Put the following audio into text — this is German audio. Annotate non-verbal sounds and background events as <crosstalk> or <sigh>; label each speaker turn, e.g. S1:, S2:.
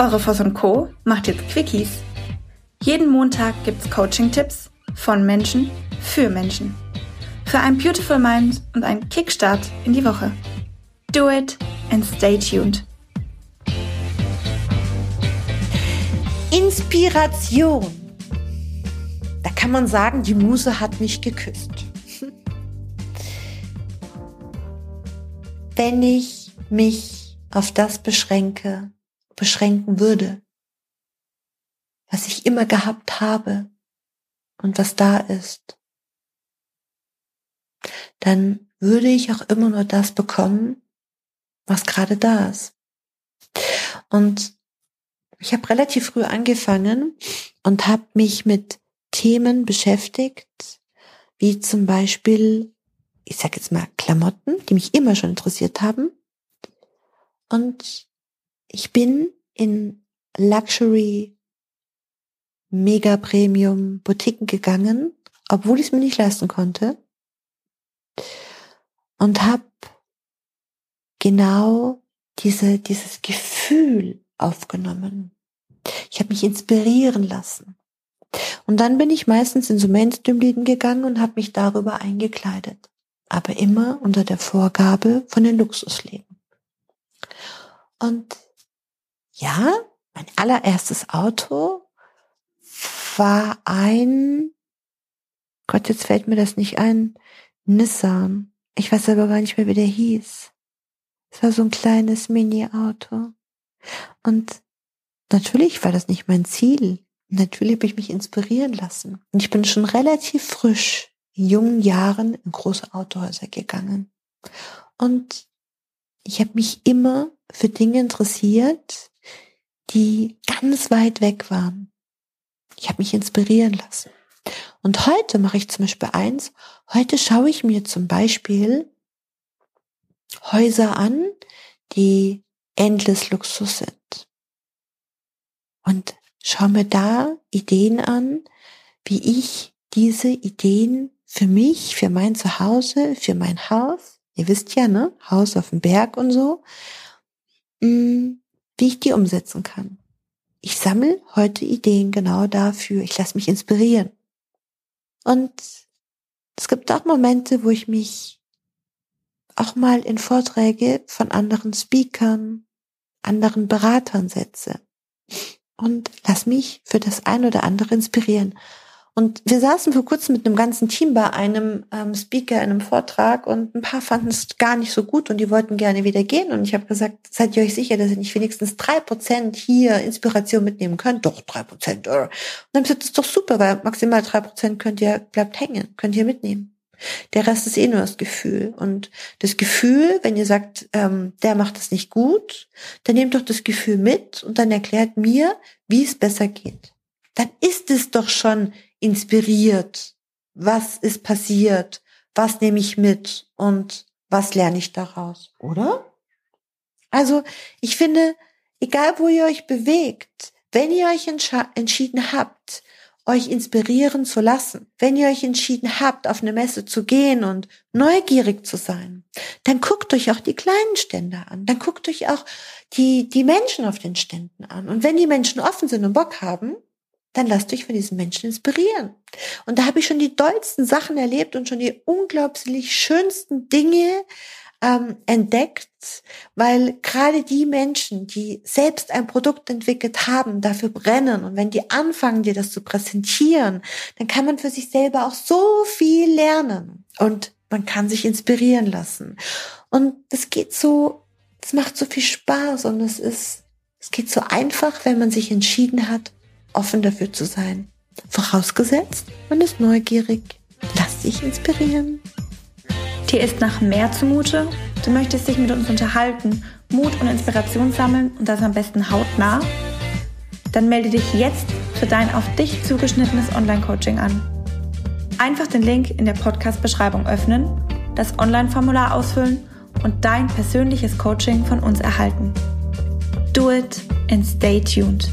S1: Eure Voss und Co. macht jetzt Quickies. Jeden Montag gibt's Coaching-Tipps von Menschen für Menschen. Für ein Beautiful Mind und einen Kickstart in die Woche. Do it and stay tuned.
S2: Inspiration. Da kann man sagen, die Muse hat mich geküsst. <laughs> Wenn ich mich auf das beschränke, beschränken würde, was ich immer gehabt habe und was da ist, dann würde ich auch immer nur das bekommen, was gerade da ist. Und ich habe relativ früh angefangen und habe mich mit Themen beschäftigt, wie zum Beispiel, ich sage jetzt mal Klamotten, die mich immer schon interessiert haben. Und ich bin in Luxury Mega Premium Boutiquen gegangen, obwohl ich es mir nicht leisten konnte. Und habe genau diese, dieses Gefühl aufgenommen. Ich habe mich inspirieren lassen. Und dann bin ich meistens in so Mainstream-Läden gegangen und habe mich darüber eingekleidet. Aber immer unter der Vorgabe von den Luxusläden. Und ja, mein allererstes Auto war ein, Gott, jetzt fällt mir das nicht ein, Nissan. Ich weiß aber gar nicht mehr, wie der hieß. Es war so ein kleines Mini-Auto. Und natürlich war das nicht mein Ziel. Natürlich habe ich mich inspirieren lassen. Und ich bin schon relativ frisch in jungen Jahren in große Autohäuser gegangen. Und ich habe mich immer für Dinge interessiert, die ganz weit weg waren. Ich habe mich inspirieren lassen. Und heute mache ich zum Beispiel eins. Heute schaue ich mir zum Beispiel Häuser an, die endless Luxus sind. Und schaue mir da Ideen an, wie ich diese Ideen für mich, für mein Zuhause, für mein Haus, ihr wisst ja, ne, Haus auf dem Berg und so, mm, wie ich die umsetzen kann. Ich sammle heute Ideen genau dafür. Ich lasse mich inspirieren. Und es gibt auch Momente, wo ich mich auch mal in Vorträge von anderen Speakern, anderen Beratern setze und lass mich für das ein oder andere inspirieren. Und wir saßen vor kurzem mit einem ganzen Team bei einem ähm, Speaker in einem Vortrag und ein paar fanden es gar nicht so gut und die wollten gerne wieder gehen. Und ich habe gesagt, seid ihr euch sicher, dass ihr nicht wenigstens drei Prozent hier Inspiration mitnehmen könnt? Doch, drei Prozent. Und dann gesagt, das ist doch super, weil maximal drei Prozent könnt ihr, bleibt hängen, könnt ihr mitnehmen. Der Rest ist eh nur das Gefühl. Und das Gefühl, wenn ihr sagt, ähm, der macht es nicht gut, dann nehmt doch das Gefühl mit und dann erklärt mir, wie es besser geht. Dann ist es doch schon inspiriert. Was ist passiert? Was nehme ich mit? Und was lerne ich daraus? Oder? Also, ich finde, egal wo ihr euch bewegt, wenn ihr euch entschieden habt, euch inspirieren zu lassen, wenn ihr euch entschieden habt, auf eine Messe zu gehen und neugierig zu sein, dann guckt euch auch die kleinen Stände an. Dann guckt euch auch die, die Menschen auf den Ständen an. Und wenn die Menschen offen sind und Bock haben, dann lasst euch von diesen Menschen inspirieren. Und da habe ich schon die dollsten Sachen erlebt und schon die unglaublich schönsten Dinge ähm, entdeckt, weil gerade die Menschen, die selbst ein Produkt entwickelt haben, dafür brennen und wenn die anfangen, dir das zu präsentieren, dann kann man für sich selber auch so viel lernen und man kann sich inspirieren lassen. Und es geht so, es macht so viel Spaß und es ist, es geht so einfach, wenn man sich entschieden hat, offen dafür zu sein. Vorausgesetzt, man ist neugierig. Lass dich inspirieren.
S1: Dir ist nach mehr zumute? Du möchtest dich mit uns unterhalten, Mut und Inspiration sammeln und das am besten hautnah? Dann melde dich jetzt für dein auf dich zugeschnittenes Online-Coaching an. Einfach den Link in der Podcast-Beschreibung öffnen, das Online-Formular ausfüllen und dein persönliches Coaching von uns erhalten. Do it and stay tuned.